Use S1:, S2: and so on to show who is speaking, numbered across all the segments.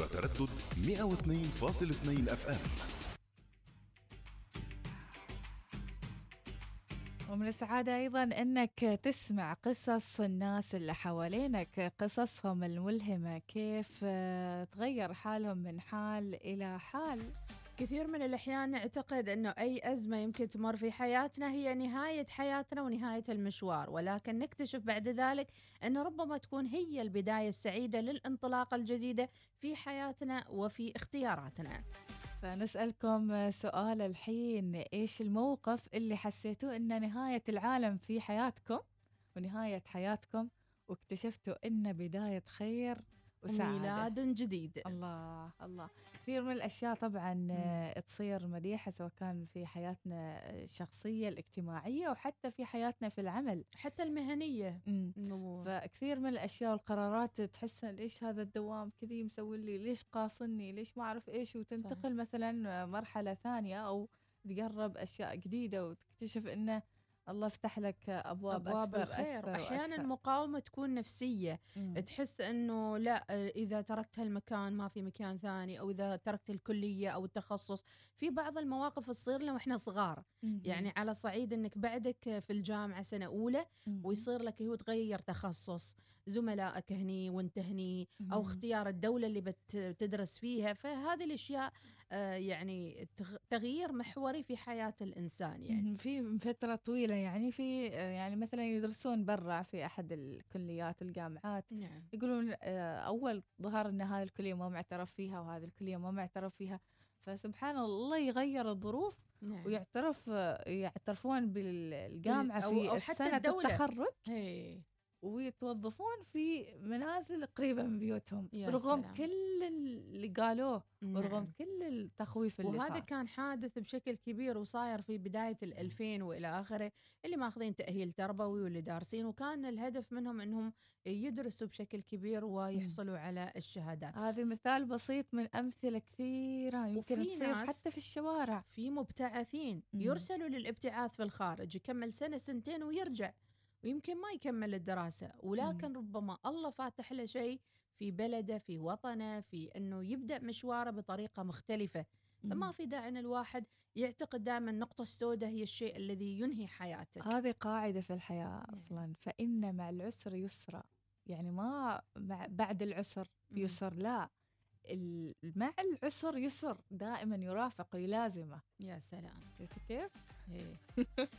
S1: عبر تردد 102.2 أف إم.
S2: ومن السعادة أيضا أنك تسمع قصص الناس اللي حوالينك قصصهم الملهمة كيف تغير حالهم من حال إلى حال.
S3: كثير من الأحيان نعتقد أنه أي أزمة يمكن تمر في حياتنا هي نهاية حياتنا ونهاية المشوار ولكن نكتشف بعد ذلك أن ربما تكون هي البداية السعيدة للانطلاقة الجديدة في حياتنا وفي اختياراتنا.
S2: فنسألكم سؤال الحين إيش الموقف اللي حسيتوا إنه نهاية العالم في حياتكم ونهاية حياتكم واكتشفتوا إنه بداية خير؟ وسعادة.
S3: ميلاد جديد.
S2: الله الله. كثير من الأشياء طبعا آه، تصير مديحه سواء كان في حياتنا الشخصية الاجتماعية وحتى في حياتنا في العمل.
S3: حتى المهنية.
S2: مم. فكثير من الأشياء والقرارات تحس ليش هذا الدوام؟ كذي مسوي لي ليش قاصني ليش ما أعرف إيش؟ وتنتقل مثلا مرحلة ثانية أو تقرب أشياء جديدة وتكتشف إنه الله فتح لك أبواب,
S3: أبواب
S2: أكثر
S3: الخير
S2: أكثر
S3: أحيانا
S2: وأكثر.
S3: المقاومة تكون نفسية
S2: مم.
S3: تحس إنه لا إذا تركت هالمكان ما في مكان ثاني أو إذا تركت الكلية أو التخصص في بعض المواقف تصير لنا وإحنا صغار
S2: مم.
S3: يعني على صعيد إنك بعدك في الجامعة سنة أولى
S2: مم.
S3: ويصير لك هو تغير تخصص زملائك هني وانت هني
S2: أو.
S3: اختيار الدولة اللي بتدرس فيها فهذه الأشياء آه، يعني تغ- تغيير محوري في حياة الإنسان يعني.
S2: في فترة طويلة يعني في يعني مثلا يدرسون برا في أحد الكليات الجامعات
S3: نعم
S2: يقولون آه، أول ظهر أن هذه الكلية ما معترف فيها وهذه الكلية ما معترف فيها فسبحان الله يغير الظروف
S3: نعم
S2: ويعترف آه، يعترفون بالجامعة
S3: أو-
S2: في
S3: أو حتى
S2: سنة
S3: الدولة.
S2: التخرج
S3: هي.
S2: ويتوظفون في منازل قريبة من بيوتهم رغم
S3: سلام.
S2: كل اللي قالوه ورغم
S3: نعم.
S2: كل التخويف اللي
S3: وهذا
S2: صار
S3: كان حادث بشكل كبير وصاير في بداية الألفين وإلى آخره اللي ماخذين تأهيل تربوي واللي دارسين وكان الهدف منهم أنهم يدرسوا بشكل كبير ويحصلوا على الشهادات
S2: هذا مثال بسيط من أمثلة كثيرة يمكن تصير حتى في الشوارع
S3: في مبتعثين
S2: مم.
S3: يرسلوا للابتعاث في الخارج يكمل سنة سنتين ويرجع ويمكن ما يكمل الدراسة. ولكن ربما الله فاتح له شيء في بلده في وطنه في أنه يبدأ مشواره بطريقة مختلفة. فما في داعي أن الواحد يعتقد دائما النقطة السوداء هي الشيء الذي ينهي حياتك.
S2: هذه قاعدة في الحياة
S3: نعم.
S2: أصلا. فإن مع العسر يسرا. يعني ما مع بعد العسر
S3: مم.
S2: يسر لا. مع العسر يسر. دائما يرافق ويلازمه.
S3: يا سلام.
S2: شفتي كيف؟
S3: إيه.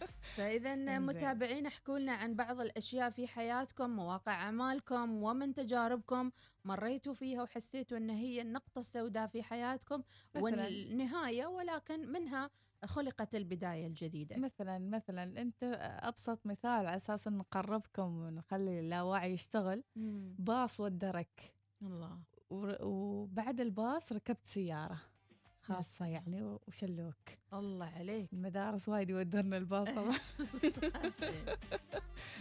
S2: إنزين.
S3: متابعين احكوا لنا عن بعض الأشياء في حياتكم مواقع أعمالكم ومن تجاربكم مريتوا فيها وحسيتوا أن هي النقطة السوداء في حياتكم
S2: مثلاً.
S3: والنهاية ولكن منها خلقت البداية الجديدة
S2: مثلا مثلا أنت أبسط مثال على أساس أن نقربكم ونخلي اللاوعي يشتغل
S3: مم.
S2: باص ودرك
S3: الله
S2: وبعد الباص ركبت سيارة خاصة يعني وشلوك.
S3: الله عليك.
S2: المدارس وايد يودرنا الباص طبعا.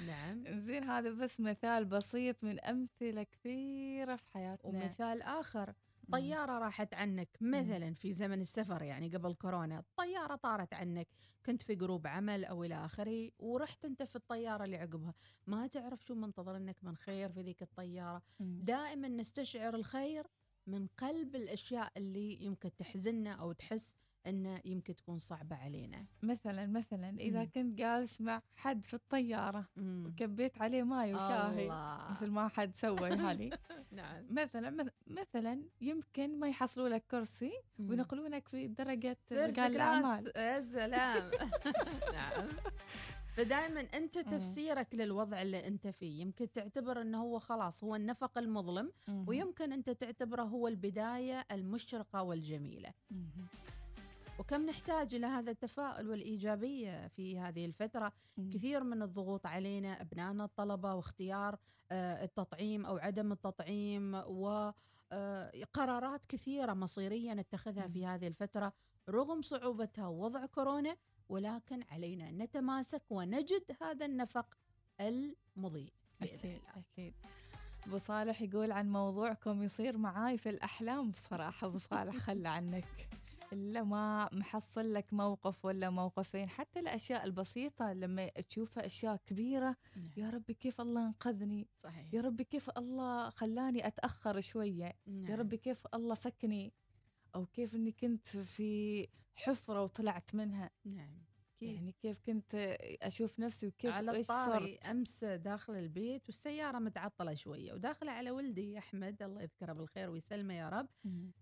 S3: نعم.
S2: زين هذا بس مثال بسيط من أمثلة كثيرة في حياتنا.
S3: ومثال آخر. طيارة راحت عنك مثلا في زمن السفر يعني قبل كورونا طيارة طارت عنك كنت في جروب عمل أو إلى آخره ورحت أنت في الطيارة اللي عقبها. ما تعرف شو منتظر أنك من خير في ذيك الطيارة. دائما نستشعر الخير من قلب الأشياء اللي يمكن تحزننا أو تحس أنه يمكن تكون صعبة علينا.
S2: مثلا مثلا إذا
S3: مم.
S2: كنت جالس مع حد في الطيارة
S3: مم.
S2: وكبيت عليه ماي وشاهي
S3: الله.
S2: مثل ما حد سوى يعني
S3: نعم.
S2: مثلا مث- مثلا يمكن ما يحصلوا لك كرسي
S3: مم.
S2: وينقلونك في درجة رجال الأعمال.
S3: يا سلام. نعم. فدائما
S2: أنت.
S3: تفسيرك للوضع اللي أنت فيه يمكن تعتبر إنه هو خلاص هو النفق المظلم. ويمكن أنت تعتبره هو البداية المشرقة
S2: والجميلة.
S3: وكم نحتاج إلى هذا التفاؤل والإيجابية في هذه
S2: الفترة.
S3: كثير من الضغوط علينا ابنائنا الطلبة واختيار آه، التطعيم أو عدم التطعيم وقرارات كثيرة مصيرية نتخذها. في هذه الفترة رغم صعوبتها ووضع كورونا ولكن علينا ان نتماسك ونجد هذا النفق المضيء بإذن
S2: أكيد
S3: الله.
S2: أكيد. أبو صالح يقول عن موضوعكم يصير معاي في الأحلام بصراحة. أبو صالح خلى عنك. إلا ما محصل لك موقف ولا موقفين حتى الأشياء البسيطة لما تشوفها أشياء كبيرة يا ربي كيف الله أنقذني؟
S3: صحيح.
S2: يا ربي كيف الله خلاني أتأخر شوية؟ يا
S3: نعم.
S2: ربي كيف الله فكني؟ أو كيف إني كنت في حفرة وطلعت منها
S3: نعم أكيد.
S2: يعني كيف كنت أشوف نفسي وكيف
S3: على الطاري أمس داخل البيت والسيارة متعطلة شوية وداخلة على ولدي أحمد الله يذكره بالخير ويسلمه يا رب.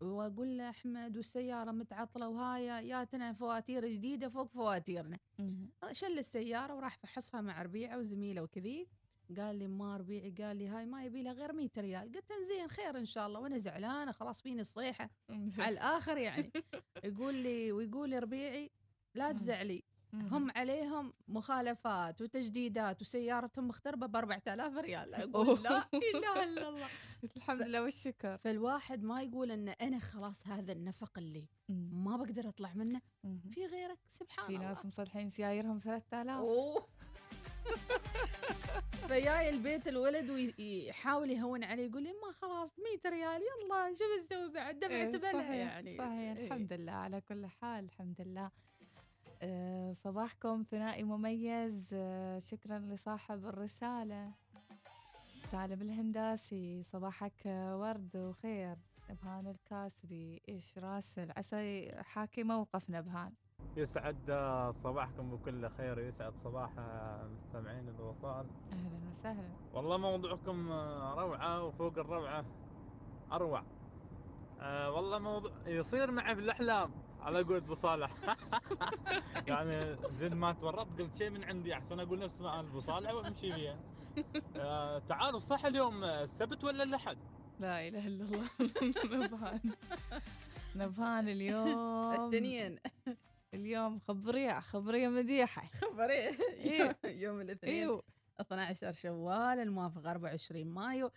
S3: وأقول له أحمد والسيارة متعطلة وهاي ياتنا فواتير جديدة فوق فواتيرنا. شل السيارة وراح فحصها مع ربيعة وزميلة وكذي قال لي ما ربيعي قال لي هاي ما يبي لها غير 100 ريال. قلت له زين خير إن شاء الله. وأنا زعلانة خلاص فيني الصيحة. على الآخر يعني. يقول لي ويقول لي ربيعي لا. تزعلي. هم عليهم مخالفات وتجديدات وسيارتهم مختربة ب 4000 ريال.
S2: أقول.
S3: لا إله إلا الله.
S2: الحمد لله والشكر.
S3: فالواحد ما يقول ان أنا خلاص هذا النفق اللي. ما بقدر أطلع منه. في غيرك؟ سبحان
S2: في
S3: الله.
S2: ناس مصلحين سيايرهم 3000
S3: فجاي البيت الولد ويحاول يهون عليه يقول لي ما خلاص 100 ريال يلا شو بنسوي بعد؟
S2: إيه،
S3: دفعت بلها يعني.
S2: صحيح
S3: إيه.
S2: الحمد لله على كل حال الحمد لله. آه، صباحكم ثنائي مميز. آه، شكرا لصاحب الرسالة. سالم الهنداسي صباحك ورد وخير. نبهان الكاسبي إيش راسل؟ عسى يحاكي موقف نبهان
S4: يسعد صباحكم بكل خير ويسعد صباح مستمعين الوصال.
S2: أهلا وسهلا.
S4: والله موضوعكم روعة وفوق الروعة أروع. آه، والله موضوع يصير معي في الأحلام على قولة أبو صالح. يعني زين ما تورطت قلت شيء من عندي أحسن أقول نفس ما أبو صالح وأمشي فيها آه، تعالوا صح اليوم السبت ولا الأحد؟
S2: لا إله إلا الله. نبهان. نبهان اليوم.
S3: التنين
S2: اليوم خبرية خبرية مديحة.
S3: خبري
S2: إيه.
S3: يوم الاثنين.
S2: إيوه.
S3: 12 شوال الموافق 24 مايو.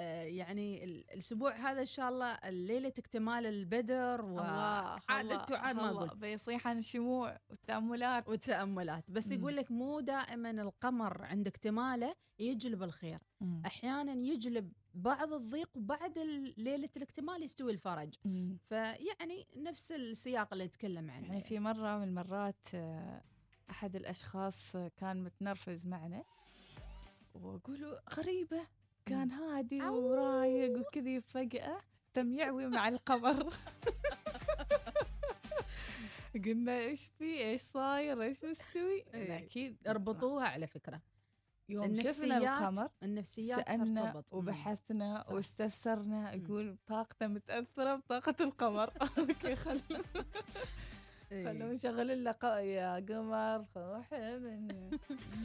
S3: آه، يعني ال- الأسبوع هذا إن شاء الله ليلة اكتمال البدر وعاد
S2: الله،
S3: تعاد ما قلت.
S2: بيصيح عن الشموع والتأملات.
S3: والتأملات. بس. يقول لك مو دائما القمر عند اكتماله يجلب الخير.
S2: مم.
S3: أحيانا يجلب بعض الضيق وبعد ليلة الاكتمال يستوي الفرج.
S2: مم.
S3: فيعني نفس السياق اللي نتكلم عنه.
S2: يعني في مرة من المرات آه، أحد الأشخاص آه، كان متنرفز معنا وأقول له غريبة كان هادي. ورايق وكذي فجأة تم يعوي مع القمر. قلنا إيش في؟ إيش صاير؟ إيش مستوي؟
S3: إيه.
S2: أكيد
S3: اربطوها على فكرة.
S2: يوم شفنا
S3: النفسيات
S2: القمر
S3: النفسيات
S2: سألنا
S3: ترتبط.
S2: وبحثنا
S3: صح.
S2: واستفسرنا. يقول طاقته متأثرة بطاقة القمر أوكي خل
S3: إيه.
S2: خلوا نشغل ق- يا قمر روح من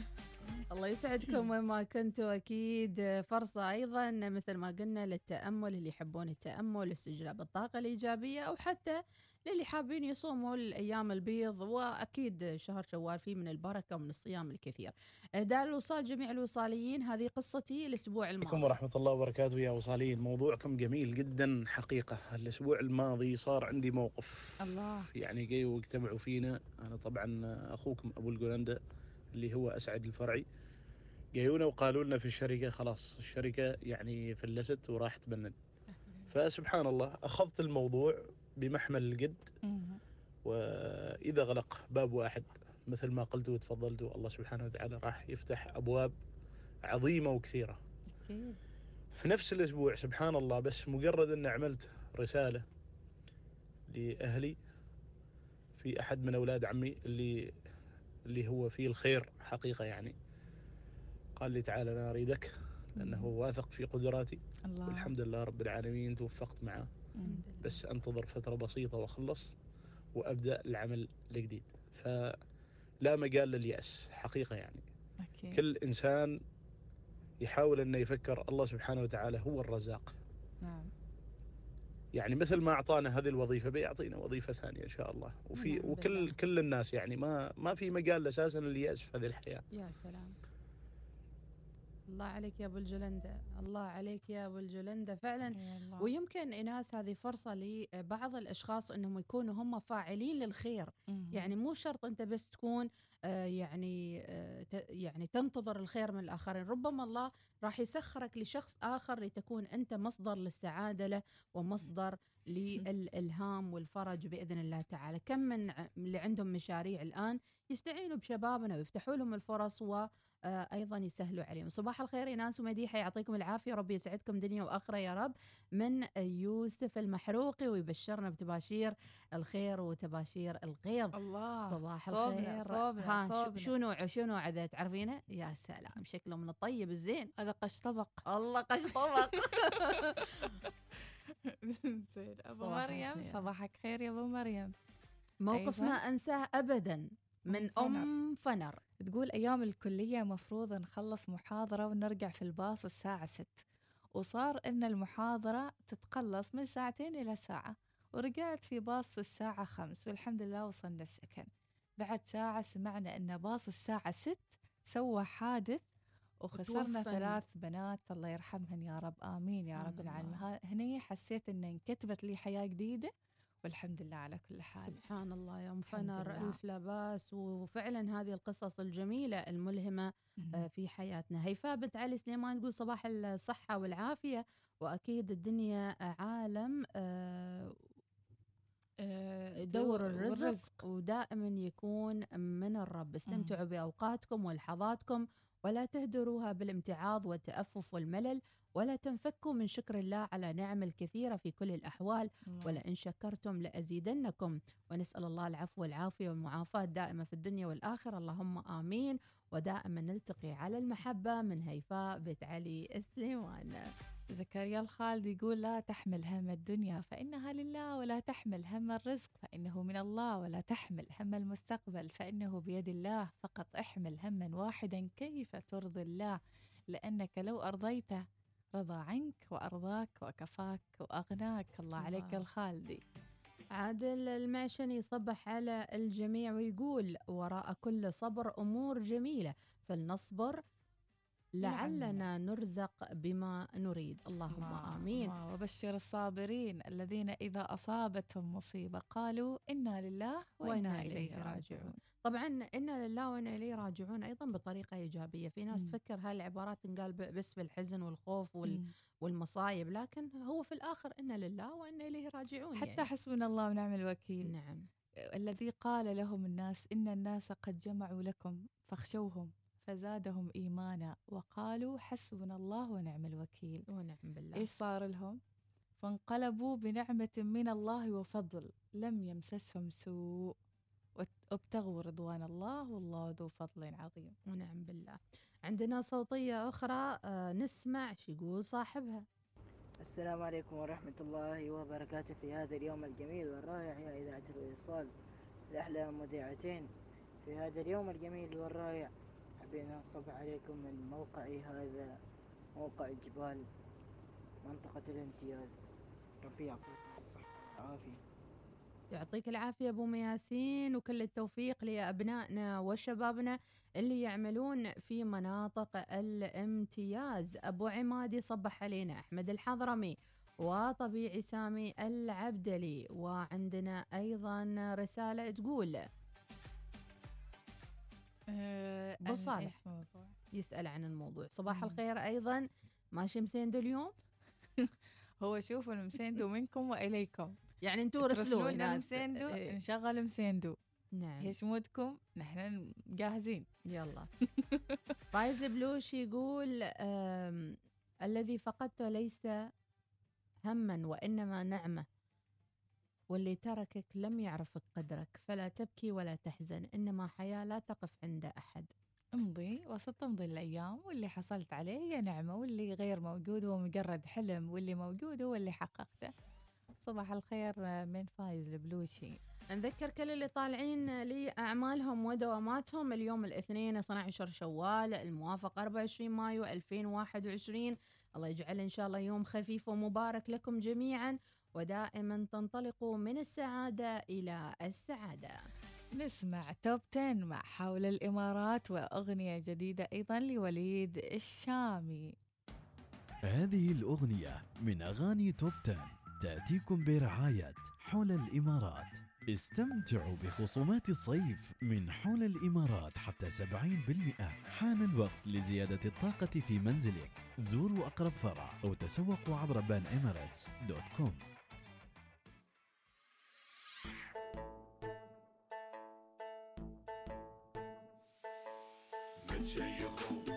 S3: الله يسعدكم وين ما كنتوا أكيد فرصة أيضا مثل ما قلنا للتأمل اللي يحبون التأمل استجلاب الطاقة الإيجابية أو حتى للي حابين يصوموا الأيام البيض وأكيد شهر شوال فيه من البركة ومن الصيام الكثير. اهداء الوصال جميع الوصاليين هذه قصتي الأسبوع
S5: عليكم
S3: الماضي.
S5: ورحمة الله وبركاته يا وصالين. موضوعكم جميل جدا حقيقة. الأسبوع الماضي صار عندي موقف.
S2: الله.
S5: يعني جاي واجتمعوا فينا. أنا طبعا أخوكم أبو الجولندا اللي هو أسعد الفرعي. جايونا وقالوا لنا في الشركة خلاص الشركة يعني فلست وراح تبند فسبحان الله أخذت الموضوع بمحمل الجد
S2: مم.
S5: وإذا غلق باب واحد مثل ما قلت وتفضلت الله سبحانه وتعالى راح يفتح أبواب عظيمة وكثيرة
S2: أكيد
S5: في نفس الأسبوع سبحان الله بس مجرد أن عملت رسالة لأهلي في أحد من أولاد عمي اللي اللي هو فيه الخير حقيقة يعني قال لي تعال أنا أريدك لأنه
S2: مم.
S5: واثق في قدراتي
S2: الله.
S5: والحمد لله رب العالمين توفقت معه. بس أنتظر فترة بسيطة وأخلص وأبدأ العمل الجديد. فلا مجال لليأس حقيقة يعني.
S2: أكيد
S5: كل إنسان يحاول أنه يفكر الله سبحانه وتعالى هو الرزاق.
S2: نعم.
S5: يعني مثل ما أعطانا هذه الوظيفة بيعطينا وظيفة ثانية إن شاء الله. وفي
S3: نعم
S5: وكل. كل الناس يعني ما ما في مجال أساسا لليأس في هذه الحياة.
S3: يا سلام. الله عليك يا أبو الجلندة، الله عليك يا أبو الجلندة فعلا. ويمكن ايناس هذه فرصة لبعض الأشخاص إنهم يكونوا هم فاعلين للخير. يعني مو شرط أنت بس تكون يعني آه، يعني تنتظر الخير من الآخرين. ربما الله راح يسخرك لشخص آخر لتكون أنت مصدر للسعادة له ومصدر للإلهام والفرج بإذن الله تعالى. كم من اللي عندهم مشاريع الآن يستعينوا بشبابنا ويفتحوا لهم الفرص و آه، أيضا يسهلوا عليهم. صباح الخير ايناس ومديحة يعطيكم العافية. ربي يسعدكم دنيا وآخرة يا رب. من يوسف المحروقي ويبشرنا بتباشير الخير وتباشير الغيظ.
S2: الله
S3: صباح
S2: صوبنا-
S3: الخير.
S2: صوبنا-
S3: ها شو-
S2: صوبنا.
S3: شو نوع شو نوع ذا تعرفينه؟ يا سلام شكله من الطيب الزين.
S2: هذا قش طبق.
S3: الله قش طبق.
S2: زين
S3: أبو
S2: مريم. صباحك خير يا أبو مريم.
S3: موقف ما. أنساه ابدا من. أم فنر.
S2: تقول أيام الكلية مفروض نخلص محاضرة ونرجع في الباص الساعة ست. وصار إن المحاضرة تتقلص من ساعتين إلى ساعة. ورجعت في باص الساعة خمس والحمد لله وصلنا السكن. بعد ساعة سمعنا إن باص الساعة ست سوى حادث وخسرنا
S3: وتوفن.
S2: ثلاث بنات. الله يرحمهن يا رب. آمين يا رب العالمين. هني حسيت إن انكتبت لي حياة جديدة والحمد لله على كل حال.
S3: سبحان الله يا أم
S2: لله.
S3: الف لا بأس. وفعلا هذه القصص الجميلة الملهمة آه، في حياتنا. هيفاء بنت علي سليمان تقول صباح الصحة والعافية. وأكيد الدنيا عالم آه، دور
S2: دو-
S3: الرزق ودائما يكون من الرب. استمتعوا بأوقاتكم ولحظاتكم ولا تهدروها بالامتعاض والتأفف والملل ولا تنفكوا من شكر الله على نعم الكثيرة في كل الأحوال.
S2: الله.
S3: ولئن شكرتم لأزيدنكم. ونسأل الله العفو والعافية والمعافاة دائمة في الدنيا والآخرة. اللهم آمين. ودائما نلتقي على المحبة من هيفاء بنت علي السليمان
S2: زكريا الخالد يقول لا تحمل هم الدنيا فإنها لله ولا تحمل هم الرزق فإنه من الله ولا تحمل هم المستقبل فإنه بيد الله فقط احمل هما واحدا كيف ترضي الله؟ لأنك لو أرضيته رضى عنك وأرضاك وكفاك وأغناك. الله عليك. الخالدي
S3: عادل المعشني يصبح على الجميع ويقول وراء كل صبر أمور جميلة فلنصبر لعلنا نرزق بما نريد. اللهم
S2: الله-
S3: آمين.
S2: الله. وبشر الصابرين الذين إذا أصابتهم مصيبة قالوا إنا لله وإنا إليه راجعون.
S3: طبعا إنا لله وإنا إليه راجعون أيضا بطريقة إيجابية. في ناس
S2: مم.
S3: تفكر هاي العبارات تنقال بس بالحزن والخوف وال... والمصايب لكن هو في الآخر إنا لله وإنا إليه راجعون
S2: حتى
S3: يعني.
S2: حسبنا الله ونعم الوكيل.
S3: نعم.
S2: الذي قال لهم الناس إن الناس قد جمعوا لكم فاخشوهم. فزادهم إيمانا وقالوا حسبنا الله ونعم الوكيل.
S3: ونعم بالله.
S2: إيش صار لهم؟ فانقلبوا بنعمة من الله وفضل لم يمسسهم سوء وابتغوا رضوان الله والله ذو فضل عظيم.
S3: ونعم بالله. عندنا صوتية أخرى آه نسمع شو يقول صاحبها.
S6: السلام عليكم ورحمة الله وبركاته في هذا اليوم الجميل والرائع. يا إذاعة الوصال الأحلى مذيعتين. في هذا اليوم الجميل والرائع حبينا نصب عليكم من موقعي هذا موقع الجبال منطقة الامتياز. ربي يعطيكم الصحة والعافية.
S3: يعطيك العافية أبو مياسين وكل التوفيق لأبنائنا وشبابنا اللي يعملون في مناطق الامتياز. أبو عماد يصبح علينا أحمد الحضرمي وطبيعي سامي العبدلي. وعندنا أيضا رسالة تقول
S2: أه
S3: أبو
S2: عن
S3: صالح. يسأل عن الموضوع. صباح
S2: مم.
S3: الخير أيضا. ماشي مسيندو اليوم؟
S2: هو شوفوا المسيندو منكم وإليكم.
S3: يعني أنتوا رسلوا
S2: لنا مسيندو
S3: إيه،
S2: نشغل مسيندو
S3: نعم.
S2: إيش مودكم؟ نحن جاهزين
S3: يلا. فايز البلوش يقول الذي فقدته ليس هما وإنما نعمة. واللي تركك لم يعرفك قدرك فلا تبكي ولا تحزن إنما حياة لا تقف عند أحد.
S2: امضي وستمضي الأيام واللي حصلت عليه هي نعمة واللي غير موجود هو مجرد حلم واللي موجود هو اللي حققته. صباح الخير من فايز البلوشي
S3: نذكر كل اللي طالعين لأعمالهم ودواماتهم. اليوم الاثنين 12 شوال الموافق 24 مايو 2021 الله يجعل إن شاء الله يوم خفيف ومبارك لكم جميعا. ودائما تنطلق من السعادة إلى السعادة.
S2: نسمع top 10 مع حول الإمارات وأغنية جديدة أيضا لوليد الشامي.
S7: هذه الأغنية من أغاني top 10 تأتيكم برعاية حول الإمارات. استمتعوا بخصومات الصيف من حول الإمارات حتى 70% حان الوقت لزيادة الطاقة في منزلك. زوروا أقرب فرع أو تسوقوا عبر بان
S8: dot com. say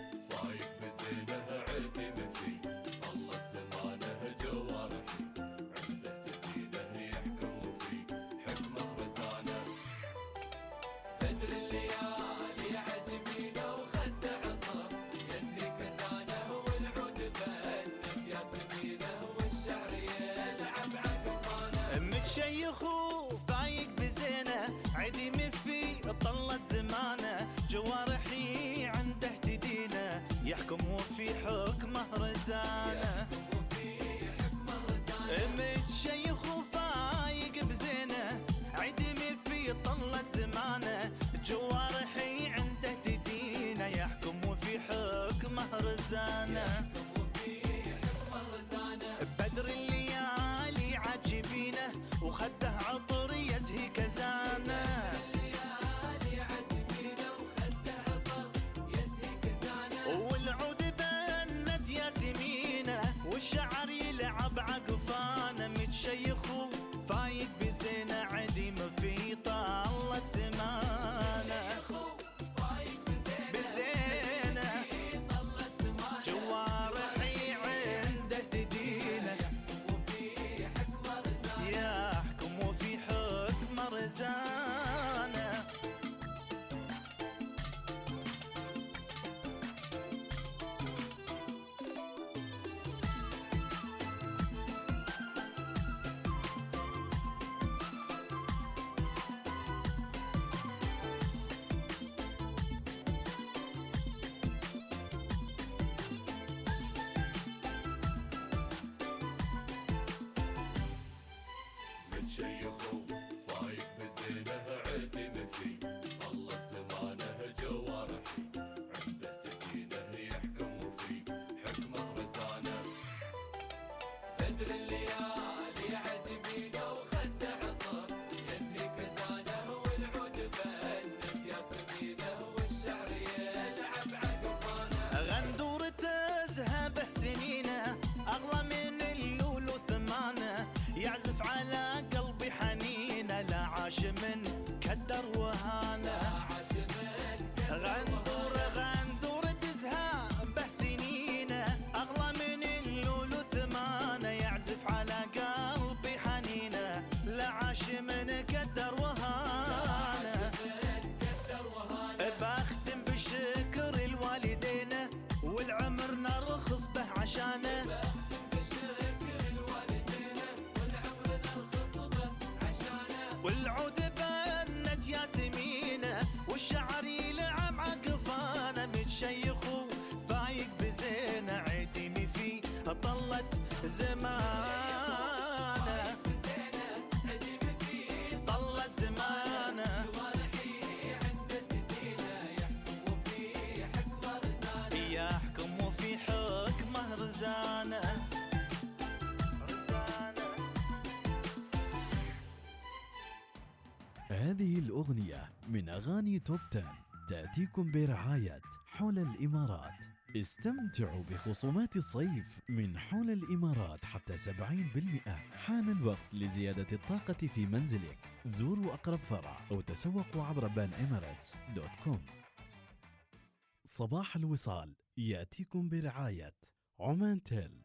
S8: Share your. طلت زمانه.
S9: طلت زمانه. يحكم وفي حكم رزانه.
S7: هذه الأغنية من أغاني توب 10 تأتيكم برعاية حول الإمارات. استمتعوا بخصومات الصيف من حول الإمارات حتى 70% حان الوقت لزيادة الطاقة في منزلك. زوروا أقرب فرع أو تسوقوا عبر بان dot com. صباح الوصال. يأتيكم برعاية عمان تيل.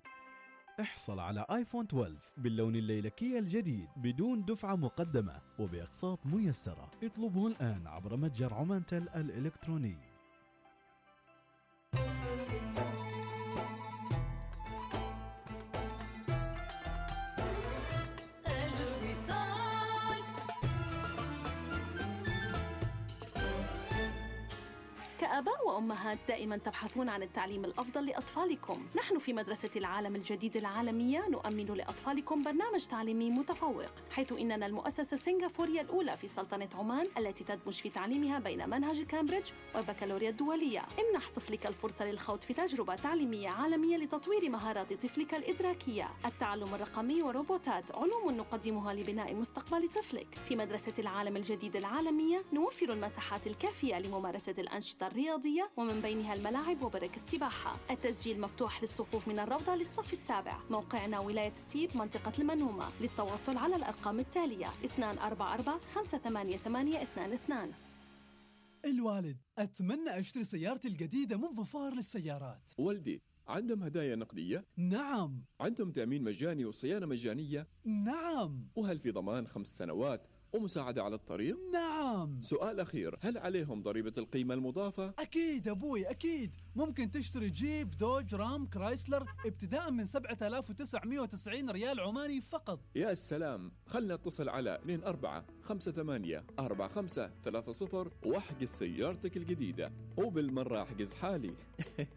S7: احصل على آيفون 12 باللون الليلكي الجديد بدون دفعة مقدمة وبأقساط ميسرة. اطلبه الآن عبر متجر عمان تيل الإلكتروني.
S10: كآباء وأمهات دائما تبحثون عن التعليم الأفضل لأطفالكم. نحن في مدرسة العالم الجديد العالمية نؤمن لأطفالكم برنامج تعليمي متفوق حيث إننا المؤسسة السنغافورية الأولى في سلطنة عمان التي تدمج في تعليمها بين منهج كامبريدج والبكالوريا الدولية. امنح طفلك الفرصة للخوض في تجربة تعليمية عالمية لتطوير مهارات طفلك الإدراكية. التعلم الرقمي وروبوتات علوم نقدمها لبناء مستقبل طفلك. في مدرسة العالم الجديد العالمية نوفر المساحات الكافية لممارسة الأنشطة الرياضية ومن بينها الملاعب وبرك السباحة. التسجيل مفتوح للصفوف من الروضة للصف السابع. موقعنا ولاية السيب منطقة المنهومة. للتواصل على الأرقام التالية 244 588
S11: الوالد أتمنى أشتري سيارتي الجديدة من ظفار للسيارات.
S12: والدي عندهم هدايا نقدية؟
S11: نعم.
S12: عندهم تأمين مجاني وصيانة مجانية؟
S11: نعم.
S12: وهل في ضمان خمس سنوات؟ ومساعدة على الطريق؟
S11: نعم.
S12: سؤال أخير هل عليهم ضريبة القيمة المضافة؟
S11: أكيد أبوي أكيد. ممكن تشتري جيب دوج رام كرايسلر ابتداء من 7990 ريال عماني فقط.
S12: يا سلام خلنا اتصل على 24 58 45 30 واحجز سيارتك الجديدة. وبالمرة احجز حالي.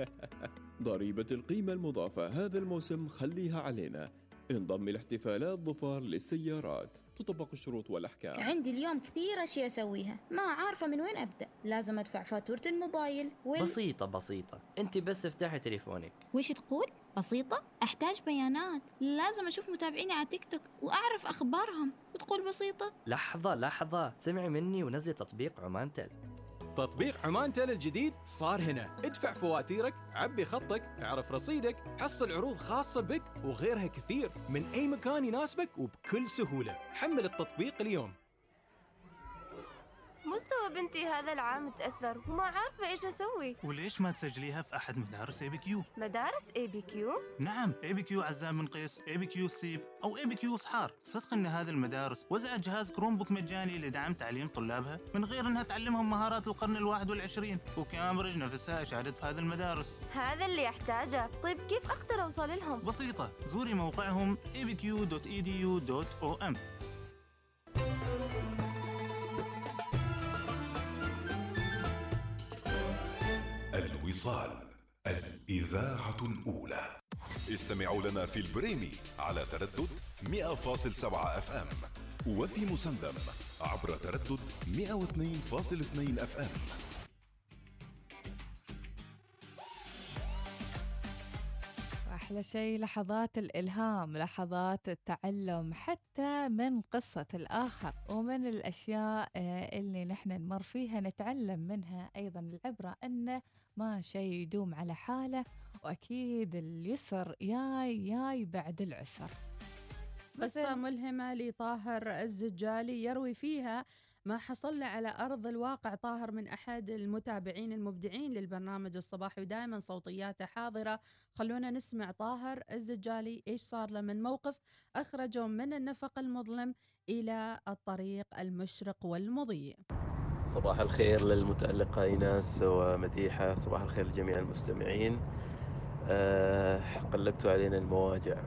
S12: ضريبة القيمة المضافة هذا الموسم خليها علينا. انضم لاحتفالات ظفار للسيارات. تطبق الشروط والأحكام.
S13: عندي اليوم كثير أشياء أسويها. ما عارفة من وين أبدأ. لازم أدفع فاتورة الموبايل وال...
S14: بسيطة بسيطة. أنت بس افتحي تليفونك.
S13: وش تقول؟ بسيطة؟ أحتاج بيانات. لازم أشوف متابعيني على تيك توك وأعرف أخبارهم. وتقول بسيطة؟
S14: لحظة لحظة. سمعي مني ونزلي تطبيق عمان تل
S15: تطبيق عمان تيل الجديد صار هنا. ادفع فواتيرك عبي خطك اعرف رصيدك حصل عروض خاصة بك وغيرها كثير من أي مكان يناسبك وبكل سهولة. حمل التطبيق اليوم.
S16: مستوى بنتي هذا العام تأثر وما عارفة إيش أسوي
S17: وليش ما تسجليها في أحد مدارس اي بي كيو؟
S16: مدارس اي بي كيو؟
S17: نعم اي بي كيو عزام بن قيس، اي بي كيو سيب أو اي بي كيو صحار، صدق أن هذه المدارس وزعت جهاز Chromebook مجاني لدعم تعليم طلابها من غير أنها تعلمهم مهارات القرن الواحد والعشرين، وكامبريدج نفسها أشارت في هذه المدارس.
S16: هذا اللي أحتاجه طيب كيف أقدر أوصل لهم؟
S17: بسيطة، زوري موقعهم abq.edu.om
S1: الوصال. الإذاعة الأولى. استمعوا لنا في البريمي على تردد 100.7 FM وفي مسندم عبر تردد 102.2 FM
S2: أحلى شيء لحظات الإلهام لحظات التعلم حتى من قصة الآخر ومن الأشياء اللي نحن نمر فيها نتعلم منها أيضا العبرة أنه ما شيء يدوم على حاله وأكيد اليسر ياي ياي بعد العسر.
S3: قصة ملهمة لطاهر الزجالي يروي فيها ما حصل له على أرض الواقع طاهر من أحد المتابعين المبدعين للبرنامج الصباحي ودائما صوتياته حاضرة. خلونا نسمع طاهر الزجالي إيش صار له من موقف أخرجه من النفق المظلم إلى الطريق المشرق والمضيء
S18: صباح الخير للمتألقة إيناس ومديحة صباح الخير لجميع المستمعين. أه قلبتوا علينا المواجع.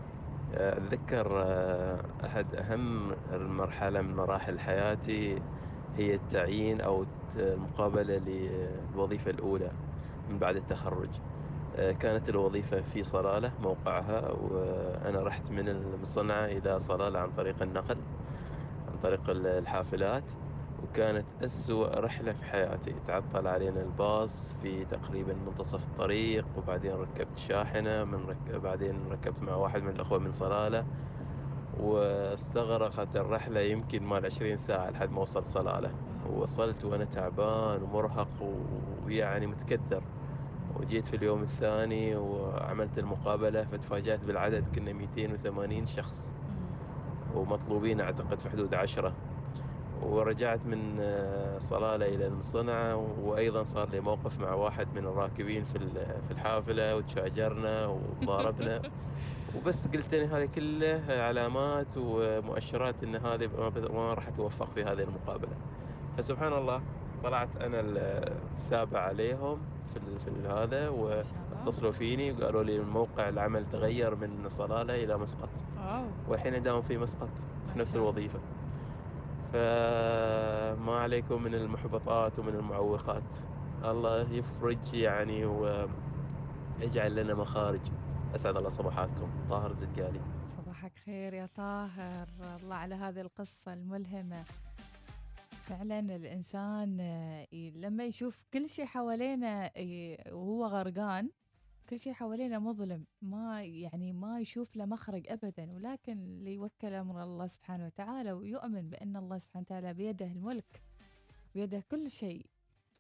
S18: آه، أتذكر آه، أحد أهم المرحلة من مراحل حياتي. هي التعيين أو المقابلة للوظيفة الأولى من بعد التخرج. آه، كانت الوظيفة في صلالة موقعها وأنا رحت من المصنعة إلى صلالة عن طريق النقل عن طريق ال- الحافلات. وكانت أسوأ رحلة في حياتي. تعطل علينا الباص في تقريبا منتصف الطريق وبعدين ركبت شاحنة من رك... بعدين ركبت مع واحد من الأخوة من صلالة. واستغرقت الرحلة يمكن مال 20 ساعة لحد ما وصلت صلالة ووصلت وأنا تعبان ومرهق ويعني متكدر. وجيت في اليوم الثاني وعملت المقابلة فتفاجأت بالعدد كنا 280 شخص. ومطلوبين أعتقد في حدود عشرة. ورجعت من آه، صلالة إلى المصنعة وأيضا صار لي موقف مع واحد من الراكبين في ال- في الحافلة وتشاجرنا وضاربنا. وبس قلت إن هذه كله علامات ومؤشرات إن هذه ما راح أتوفق في هذه المقابلة. فسبحان الله طلعت أنا السابع عليهم في في هذا واتصلوا فيني وقالوا لي الموقع العمل تغير من صلالة إلى مسقط. والحين أداوم في مسقط في نفس الوظيفة. فما عليكم من المحبطات ومن المعوقات. الله يفرج يعني ويجعل لنا مخارج. أسعد الله صباحاتكم. طاهر زدقالي
S2: صباحك خير يا طاهر. الله على هذه القصة الملهمة. فعلا الإنسان آه، لما يشوف كل شيء حوالينا ي- وهو غرقان كل شيء حوالينا مظلم ما يعني ما يشوف له مخرج أبدا. ولكن اللي يوكل أمر الله سبحانه وتعالى ويؤمن بأن الله سبحانه وتعالى بيده الملك بيده كل شيء.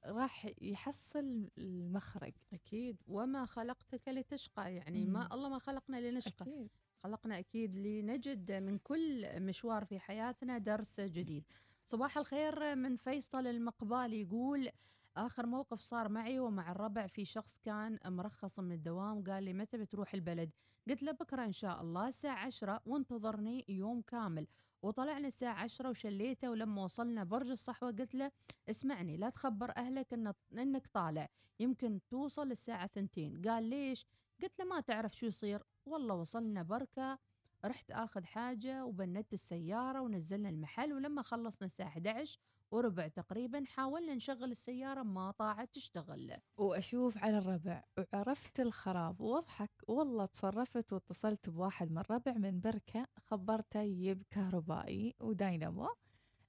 S2: راح يحصل المخرج.
S3: أكيد. وما خلقتك لتشقى يعني ما. الله ما خلقنا لنشقى.
S2: أكيد.
S3: خلقنا أكيد لنجد من كل مشوار في حياتنا درس جديد. صباح الخير من فيصل المقبالي يقول آخر موقف صار معي ومع الربع في شخص كان مرخص من الدوام قال لي متى بتروح البلد؟ قلت له بكرة إن شاء الله الساعة عشرة وانتظرني يوم كامل. وطلعنا الساعة عشرة وشليته ولما وصلنا برج الصحوة قلت له اسمعني لا تخبر أهلك إن إنك طالع يمكن توصل الساعة ثنتين. قال ليش؟ قلت له ما تعرف شو يصير. والله وصلنا بركة رحت آخذ حاجة وبندت السيارة ونزلنا المحل ولما خلصنا الساعة 11 وربع تقريبا حاولنا نشغل السيارة ما طاعت تشتغل.
S2: وأشوف على الربع وعرفت الخراب واضحك والله تصرفت واتصلت بواحد من الربع من بركة خبرته يجيب كهربائي وداينامو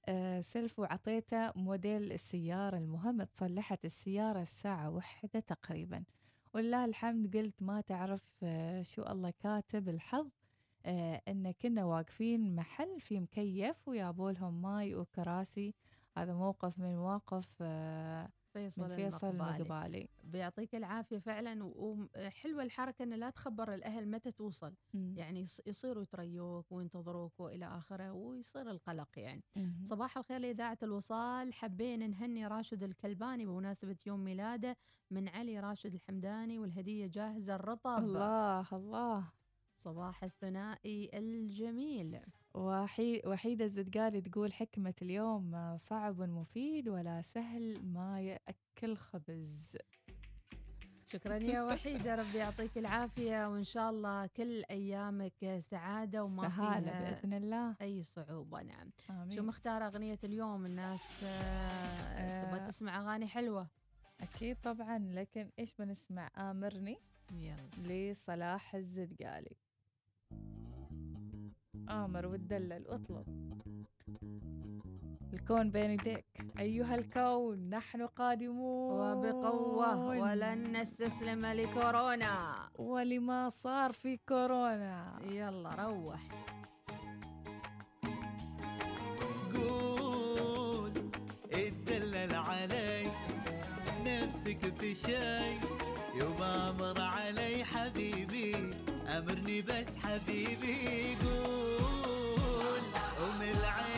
S2: آه سلف وعطيته موديل السيارة المهم تصلحت السيارة الساعة واحدة تقريبا. ولله الحمد قلت ما تعرف آه شو الله كاتب الحظ. آه إن كنا واقفين محل في مكيف ويابوا لهم ماي وكراسي هذا موقف من مواقف آه
S3: فيصل
S2: من فيصل
S3: المقبالي.
S2: المقبالي
S3: بيعطيك العافية فعلا و- وحلوة الحركة أن لا تخبر الأهل متى توصل
S2: مم.
S3: يعني يص- يصيروا يتريوك وينتظروك وإلى آخره ويصير القلق يعني
S2: مهم.
S3: صباح الخير لإذاعة الوصال حبينا نهني راشد الكلباني بمناسبة يوم ميلاده من علي راشد الحمداني والهدية جاهزة الرطب
S2: الله الله
S3: صباح الثنائي الجميل.
S2: وحي وحيدة الزدقالي تقول حكمة اليوم آه، صعب مفيد ولا سهل ما يأكل خبز.
S3: شكرا يا وحيدة ربي يعطيك العافية وإن شاء الله كل أيامك سعادة وما
S2: سهالة
S3: فيها
S2: بإذن الله.
S3: أي صعوبة نعم.
S2: آمين.
S3: شو مختار أغنية اليوم؟ الناس آه، تبغى
S2: آه.
S3: تسمع أغاني حلوة؟
S2: أكيد طبعا لكن إيش بنسمع؟ آمرني
S3: يلا.
S2: لصلاح الزدقالي. آمر وتدلل واطلب الكون بين يديك. أيها الكون نحن قادمون.
S3: وبقوة ولن نستسلم لكورونا.
S2: ولما صار في كورونا.
S3: يلا روح.
S9: قول اتدلل علي. نفسك في شي يبا أمر علي حبيبي. أمرني بس حبيبي قول ومن العين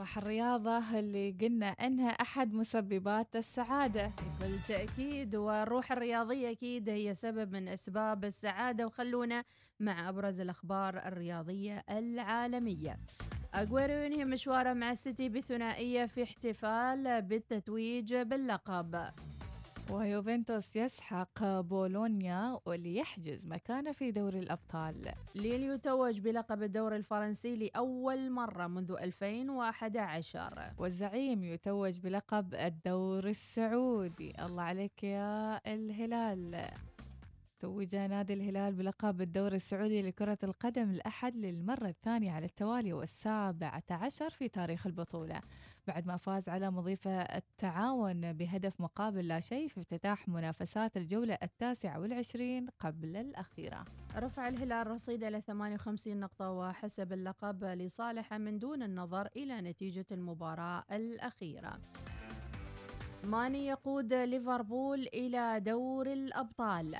S2: راح الرياضة اللي قلنا أنها أحد مسببات السعادة.
S3: بكل تأكيد والروح الرياضية أكيد هي سبب من أسباب السعادة وخلونا مع أبرز الأخبار الرياضية العالمية. أجويرو ينهي مشواره مع السيتي بثنائية في احتفال بالتتويج باللقب.
S2: ويوفنتوس يسحق بولونيا واللي يحجز مكانه في دوري الأبطال.
S3: ليل يتوج بلقب الدوري الفرنسي لأول مرة منذ 2011
S2: والزعيم يتوج بلقب الدور السعودي. الله عليك يا الهلال. توج نادي الهلال بلقب الدوري السعودي لكرة القدم الأحد للمرة الثانية على التوالي والسابعة عشر في تاريخ البطولة. بعد ما فاز على مضيفة التعاون بهدف مقابل لا شيء في افتتاح منافسات الجولة التاسعة والعشرين قبل الأخيرة.
S3: رفع الهلال رصيده إلى 58 نقطة وحسب اللقب لصالحه من دون النظر إلى نتيجة المباراة الأخيرة. ماني يقود ليفربول إلى دور الأبطال.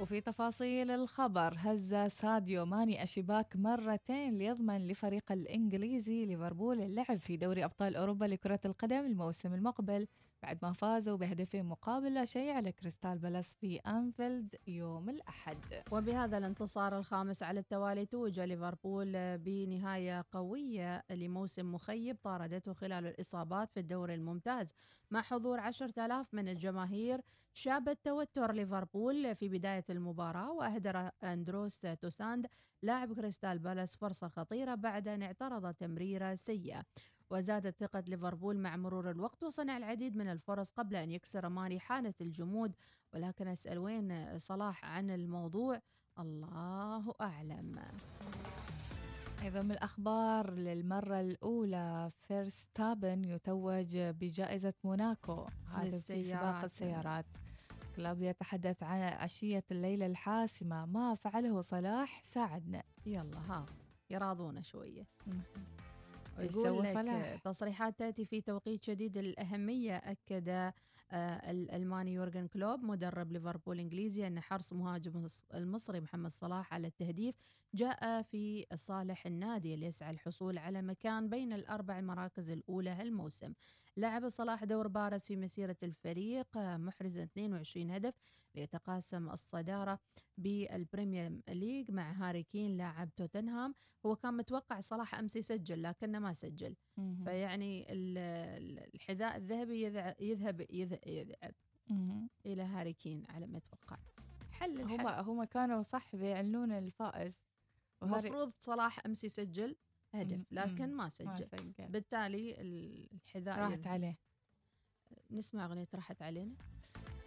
S2: وفي تفاصيل الخبر هز ساديو ماني الشباك مرتين ليضمن لفريق الإنجليزي ليفربول اللعب في دوري أبطال أوروبا لكرة القدم الموسم المقبل. بعد ما فازوا بهدفين مقابل لا شيء على كريستال بالاس في أنفيلد يوم الأحد.
S3: وبهذا الانتصار الخامس على التوالي توج ليفربول بنهاية قوية لموسم مخيب طاردته خلال الإصابات في الدوري الممتاز. مع حضور 10,000 من الجماهير شاب التوتر ليفربول في بداية المباراة وأهدر أندروس تاونسند لاعب كريستال بالاس فرصة خطيرة بعد أن اعترض تمريرة سيئة. وزادت ثقة ليفربول مع مرور الوقت وصنع العديد من الفرص قبل أن يكسر ماني حالة الجمود. ولكن أسأل وين صلاح عن الموضوع؟ الله أعلم.
S2: أيضا من الأخبار للمرة الأولى فيرستابن يتوج بجائزة موناكو هذا في سباق. السيارات. كلوب يتحدث عن عشية الليلة الحاسمة. ما فعله صلاح؟ ساعدنا.
S3: يلا ها يراضونا شوية. يقول لك
S2: صلاح؟
S3: تصريحات تأتي في توقيت شديد الأهمية أكد آه، الألماني يورجن كلوب مدرب ليفربول الإنجليزي أن حرص مهاجم المصري محمد صلاح على التهديف جاء في صالح النادي اللي يسعى الحصول على مكان بين الأربع المراكز الأولى هالموسم لعب صلاح دور بارز في مسيرة الفريق محرزا 22 هدف ليتقاسم الصدارة بالبريمير ليج مع هاري كين لاعب توتنهام. هو كان متوقع صلاح أمس يسجل لكنه ما سجل. فيعني ال- ال- الحذاء الذهبي يذهب يذ- يذهب. إلى هاري كين على ما أتوقع حل
S2: هم
S3: الحل
S2: هم كانوا صح بيعلنون الفائز.
S3: المفروض صلاح أمس يسجل. هدف
S2: مم.
S3: لكن
S2: مم.
S3: ما
S2: ما
S3: سجل.
S2: سجل.
S3: بالتالي ال- الحذاء
S2: راحت
S3: يذهب.
S2: عليه.
S3: نسمع أغنية راحت علينا.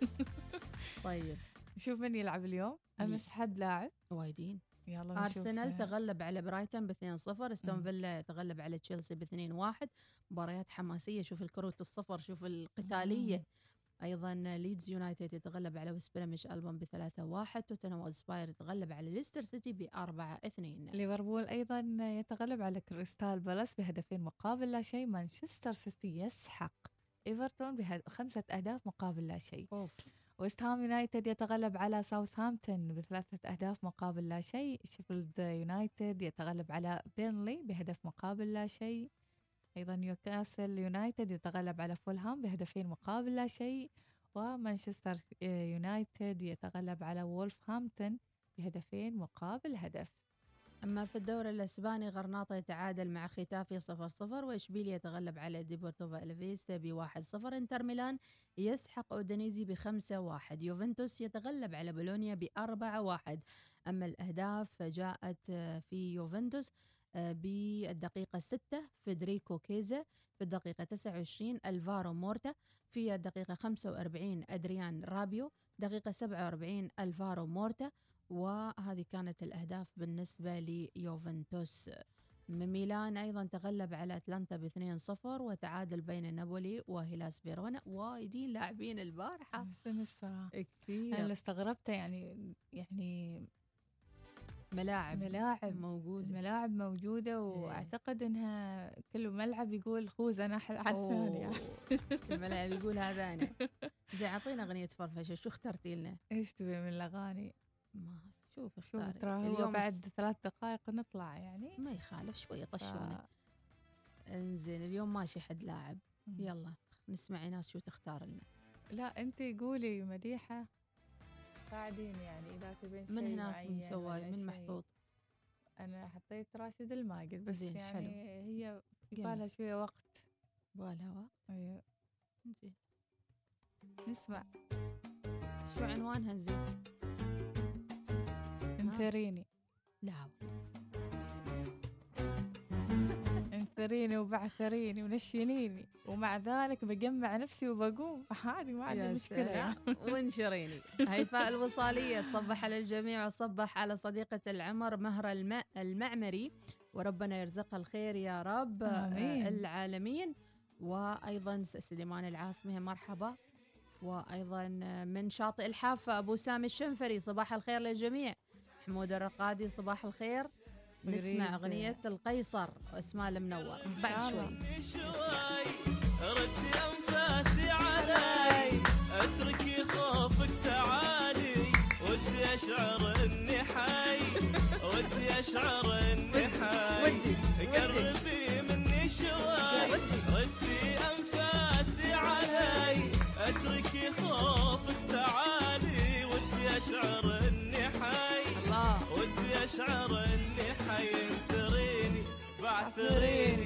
S3: طيب.
S2: شوف من يلعب اليوم. أمس حد لاعب.
S3: وايدين.
S2: يلا نشوف.
S3: أرسنال تغلب على برايتون ب 2-0 استون فيلا تغلب على تشيلسي ب 2-1 مباريات حماسية. شوف الكروت الصفر شوف القتالية. أيضا ليدز يونايتد يتغلب على ويست بروميتش ألبيون ب 3-1 توتنهام هوتسبير يتغلب على ليستر سيتي ب 4-2
S2: ليفربول أيضا يتغلب على كريستال بالاس بهدفين مقابل لا شيء مانشستر سيتي يسحق ايفرتون بخمسة أهداف مقابل لا شيء.
S3: أوف.
S2: ويست هام يونايتد يتغلب على ساوثهامبتون بثلاثة أهداف مقابل لا شيء. شيفيلد يونايتد يتغلب على بيرنلي بهدف مقابل لا شيء. أيضا نيوكاسل يونايتد يتغلب على فولهام بهدفين مقابل لا شيء ومانشستر يونايتد يتغلب على وولفهامبتون بهدفين مقابل هدف.
S3: أما في الدوري الإسباني غرناطة يتعادل مع ختافي 0-0 وإشبيليا يتغلب على ديبورتيفو ألافيس ب 1-0 إنتر ميلان يسحق أودينيزي ب 5-1 يوفنتوس يتغلب على بولونيا ب 4-1 أما الأهداف جاءت في يوفنتوس بالدقيقة 6 فيدريكو كيزا في الدقيقة 29 ألفارو موراتا في الدقيقة 45 أدريان رابيو دقيقة 47 ألفارو موراتا. وهذه كانت الأهداف بالنسبة ليوفنتوس. ميلان أيضا تغلب على أتلانتا ب 2-0 وتعادل بين نابولي وهيلاس فيرونا. وايدين لاعبين البارحة.
S2: حسن الصراحة.
S3: كثير.
S2: أنا اللي استغربته يعني يعني
S3: ملاعب.
S2: ملاعب.
S3: موجودة.
S2: الملاعب موجودة وأعتقد إنها كل ملعب يقول خوز أنا أحل على الثانية
S3: أوه. الملاعب يقول هذا أنا. زي أعطينا أغنية فرفشة شو اخترتي لنا؟
S2: إيش تبي من الأغاني؟
S3: ما شوف
S2: شوف. ترى هو
S3: اليوم
S2: بعد ثلاث دقائق نطلع يعني.
S3: ما يخالف شوي طشونا انزين اليوم ماشي حد لاعب. يلا نسمع ناس شو تختار لنا.
S2: لا انت قولي مديحة. ساعدين يعني إذا تبين
S3: من
S2: شيء
S3: هناك من سواي من. محطوط؟
S2: أنا حطيت راشد الماجد بس
S3: زين،
S2: يعني
S3: حلو.
S2: هي. بالها شوية وقت.
S3: بالها وقت.
S2: أيوه.
S3: زين.
S2: نسمع.
S3: شو عنوانها زين؟
S2: انثريني
S3: لا.
S2: انثريني وبعثريني ونشينيني. ومع ذلك بجمع نفسي وبقوم. عادي ما عندي مشكلة يعني.
S3: وانشريني. هيفاء الوصالية تصبح على الجميع وصبح على صديقة العمر مهرة الم... المعمري. وربنا يرزقها الخير يا رب
S2: آمين.
S3: آه، العالمين. وأيضا سليمان العاصمي مرحبا. وأيضا من شاطئ الحافة أبو سامي الشنفري صباح الخير للجميع. حمود الرقادي صباح الخير. نسمع أغنية القيصر واسماء المنور. بعد شوي.
S19: ردي أنفاسي علي. أتركي خوفك تعالي. ودي أشعر إني حي. ودي أشعر بعثريني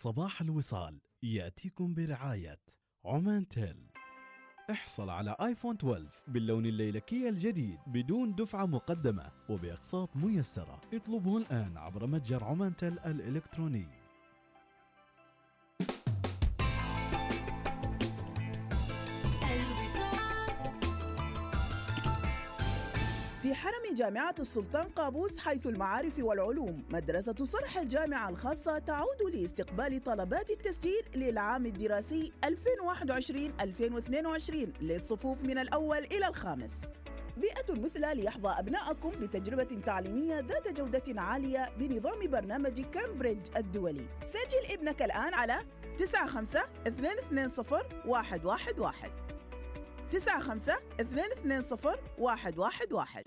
S7: صباح الوصال. يأتيكم برعاية عمان تيل. احصل على آيفون 12 باللون الليلكي الجديد بدون دفعة مقدمة وبأقساط ميسرة. اطلبه الآن عبر متجر عمان تيل الإلكتروني.
S20: جامعة السلطان قابوس حيث المعارف والعلوم. مدرسة صرح الجامعة الخاصة تعود لاستقبال طلبات التسجيل للعام الدراسي 2021-2022 للصفوف من الأول إلى الخامس. بيئة مثلى ليحظى أبناءكم بتجربة تعليمية ذات جودة عالية بنظام برنامج كامبريدج الدولي. سجل ابنك الآن على 95 220 111 95 220 111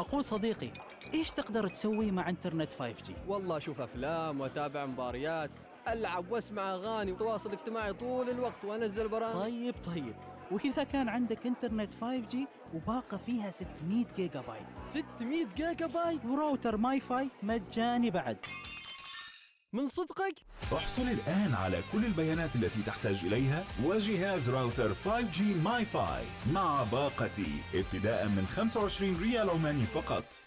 S21: أقول صديقي إيش تقدر تسوي مع إنترنت 5G؟
S22: والله أشوف أفلام وأتابع مباريات ألعب وأسمع أغاني وتواصل اجتماعي طول الوقت وأنزل برامج.
S21: طيب طيب. وإذا كان عندك إنترنت 5G وباقة فيها 600 جيجا بايت.
S22: 600 جيجا بايت؟
S21: و router MiFi مجاني بعد.
S22: من صدقك؟
S23: احصل الآن على كل البيانات التي تحتاج إليها وجهاز راوتر 5G MiFi مع باقتي ابتداء من 25 ريال عماني فقط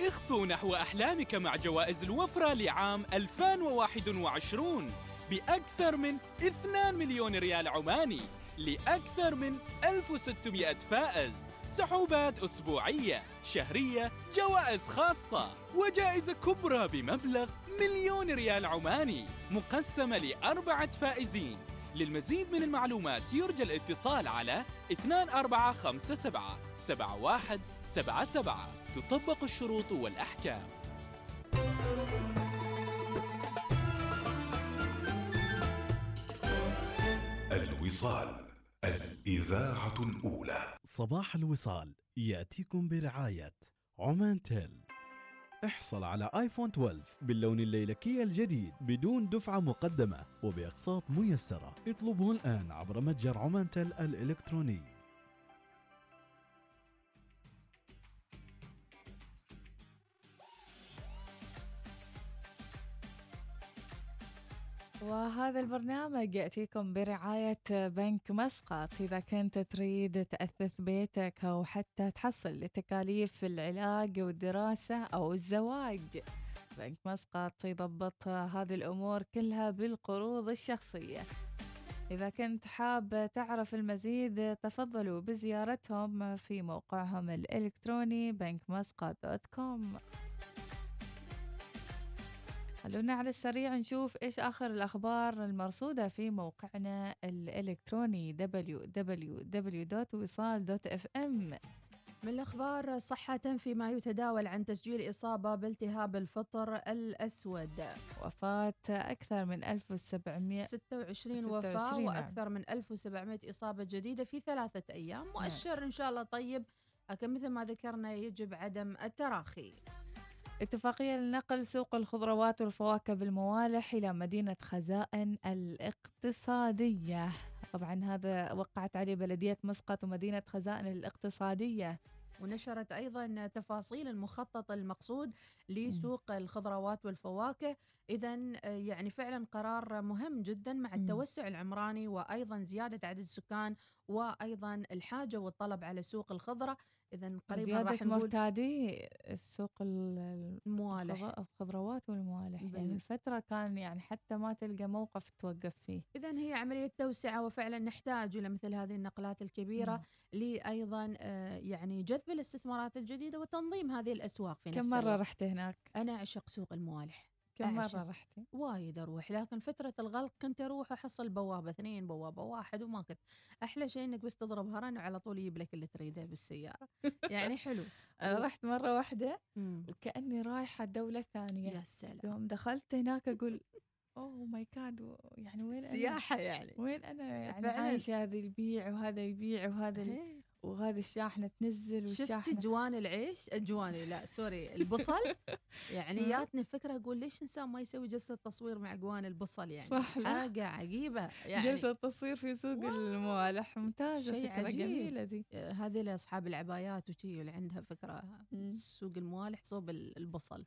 S24: اخطو نحو أحلامك مع جوائز الوفرة لعام 2021 بأكثر من 2 مليون ريال عماني لأكثر من 1600 فائز سحوبات أسبوعية شهرية جوائز خاصة وجائزة كبرى بمبلغ مليون ريال عماني مقسمة لأربعة فائزين. للمزيد من المعلومات يرجى الاتصال على 2457 7177 تطبق الشروط والأحكام.
S1: الوصال. الإذاعة الأولى.
S7: صباح الوصال يأتيكم برعاية عمان تيل. احصل على آيفون 12 باللون الليلكي الجديد بدون دفعة مقدمة وبأقساط ميسرة. اطلبه الآن عبر متجر عمان تيل الإلكتروني.
S2: وهذا البرنامج يأتيكم برعاية بنك مسقط. إذا كنت تريد تأثث بيتك أو حتى تحصل لتكاليف العلاج والدراسة أو الزواج بنك مسقط يضبط هذه الأمور كلها بالقروض الشخصية. إذا كنت حاب تعرف المزيد تفضلوا بزيارتهم في موقعهم الإلكتروني بنك مسقط دوت كوم. خلونا على السريع نشوف إيش آخر الأخبار المرصودة في موقعنا الإلكتروني www.wisal.fm
S3: من الأخبار صحة فيما يتداول عن تسجيل إصابة بالتهاب الفطر الأسود.
S2: وفاة أكثر من 1700
S3: 26 وفاة
S2: 26 نعم.
S3: وأكثر من 1700 إصابة جديدة في ثلاثة أيام. مؤشر إن شاء الله طيب لكن مثل ما ذكرنا يجب عدم التراخي.
S2: اتفاقية لنقل سوق الخضروات والفواكه بالموالح إلى مدينة خزائن الاقتصادية. طبعا هذا وقعت عليه بلدية مسقط ومدينة خزائن الاقتصادية.
S3: ونشرت أيضا تفاصيل المخطط المقصود لسوق الخضروات والفواكه. إذا يعني فعلا قرار مهم جدا مع التوسع العمراني وأيضا زيادة عدد السكان وأيضا الحاجة والطلب على سوق الخضرة. إذا قريبا
S2: زيادة
S3: راح نقول
S2: مرتادي السوق ال-
S3: الموالح.
S2: الخض- الخضروات والموالح.
S3: بال-
S2: يعني الفترة كان يعني حتى ما تلقى موقف توقف فيه.
S3: إذا هي عملية توسعة وفعلا نحتاج إلى مثل هذه النقلات الكبيرة. لأيضا آه، يعني جذب الاستثمارات الجديدة وتنظيم هذه الأسواق في
S2: كم
S3: نفس
S2: مرة
S3: الوقت.
S2: رحت هناك؟
S3: أنا أعشق سوق الموالح
S2: كم. مرة رحتي؟
S3: وايد أروح لكن فترة الغلق كنت أروح أحصل بوابة اثنين بوابة واحد وما كنت أحلى شيء إنك بس تضرب هرن وعلى طول يجيب لك اللي تريده بالسيارة يعني حلو
S2: أنا رحت مرة واحدة. وكأني رايحة دولة ثانية
S3: يا سلام
S2: يوم دخلت هناك أقول oh my God يعني وين أنا؟
S3: سياحة يعني.
S2: وين أنا يعني. عايشة هذا يبيع وهذا يبيع وهذا. وهذه الشاحنة تنزل
S3: شفت
S2: والشاحنة.
S3: جوان العيش؟ جواني لا سوري البصل. يعني. جاتني فكرة أقول ليش إنسان ما يسوي جلسة تصوير مع جوان البصل يعني؟
S2: صح،؟
S3: حاجة عجيبة يعني
S2: جلسة تصوير في سوق الموالح ممتازة
S3: شيء
S2: فكرة
S3: عجيب.
S2: جميلة ذي.
S3: آه، هذه لأصحاب العبايات وشي اللي عندها فكرة سوق الموالح صوب ال- البصل.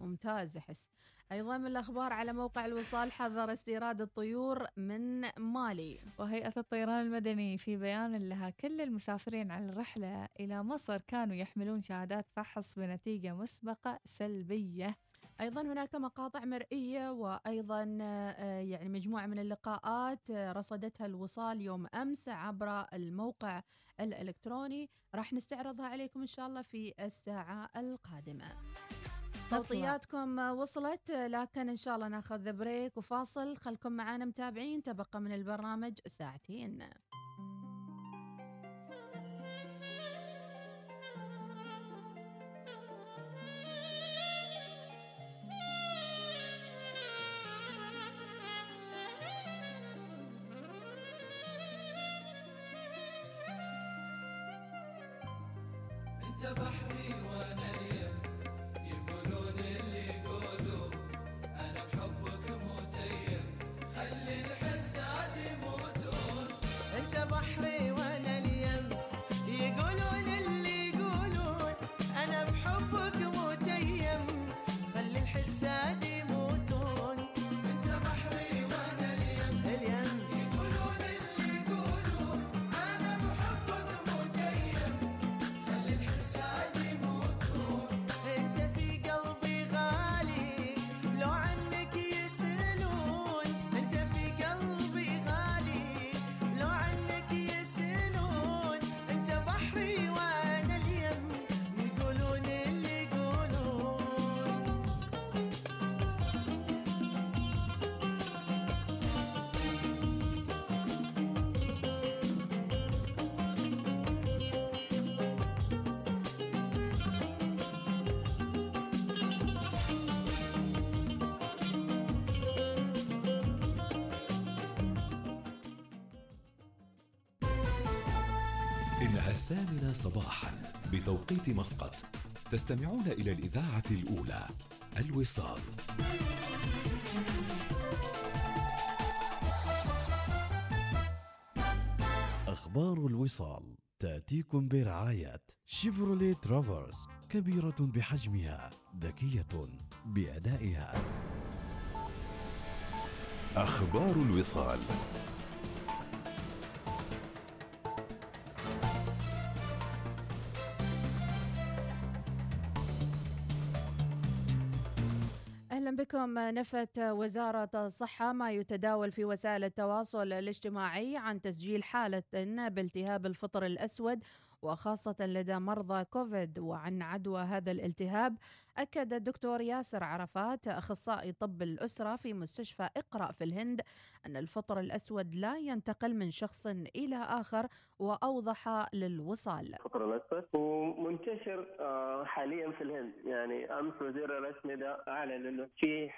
S3: ممتاز أحس. أيضا من الأخبار على موقع الوصال حظر استيراد الطيور من مالي.
S2: وهيئة الطيران المدني في بيان لها كل المسافرين على الرحلة إلى مصر كانوا يحملون شهادات فحص بنتيجة مسبقة سلبية.
S3: أيضا هناك مقاطع مرئية وأيضا آه، يعني مجموعة من اللقاءات آه، رصدتها الوصال يوم أمس عبر الموقع الإلكتروني. راح نستعرضها عليكم إن شاء الله في الساعة القادمة. صوتياتكم وصلت لكن إن شاء الله ناخذ بريك وفاصل. خلكم معنا متابعين تبقى من البرنامج ساعتين.
S1: صباحا بتوقيت مسقط. تستمعون إلى الإذاعة الأولى الوصال.
S7: أخبار الوصال تأتيكم برعاية شيفروليه ترافرس كبيرة بحجمها ذكية بأدائها.
S1: أخبار الوصال.
S3: بكم نفت وزارة الصحة ما يتداول في وسائل التواصل الاجتماعي عن تسجيل حالة بالتهاب الفطر الأسود وخاصة لدى مرضى كوفيد وعن عدوى هذا الالتهاب أكد الدكتور ياسر عرفات أخصائي طب الأسرة في مستشفى إقرأ في الهند أن الفطر الأسود لا ينتقل من شخص إلى آخر وأوضح للوصال.
S25: الفطر الأسود ومنتشر آه، حاليا في الهند. يعني أمس وزير الرسمي ده أعلن إنه في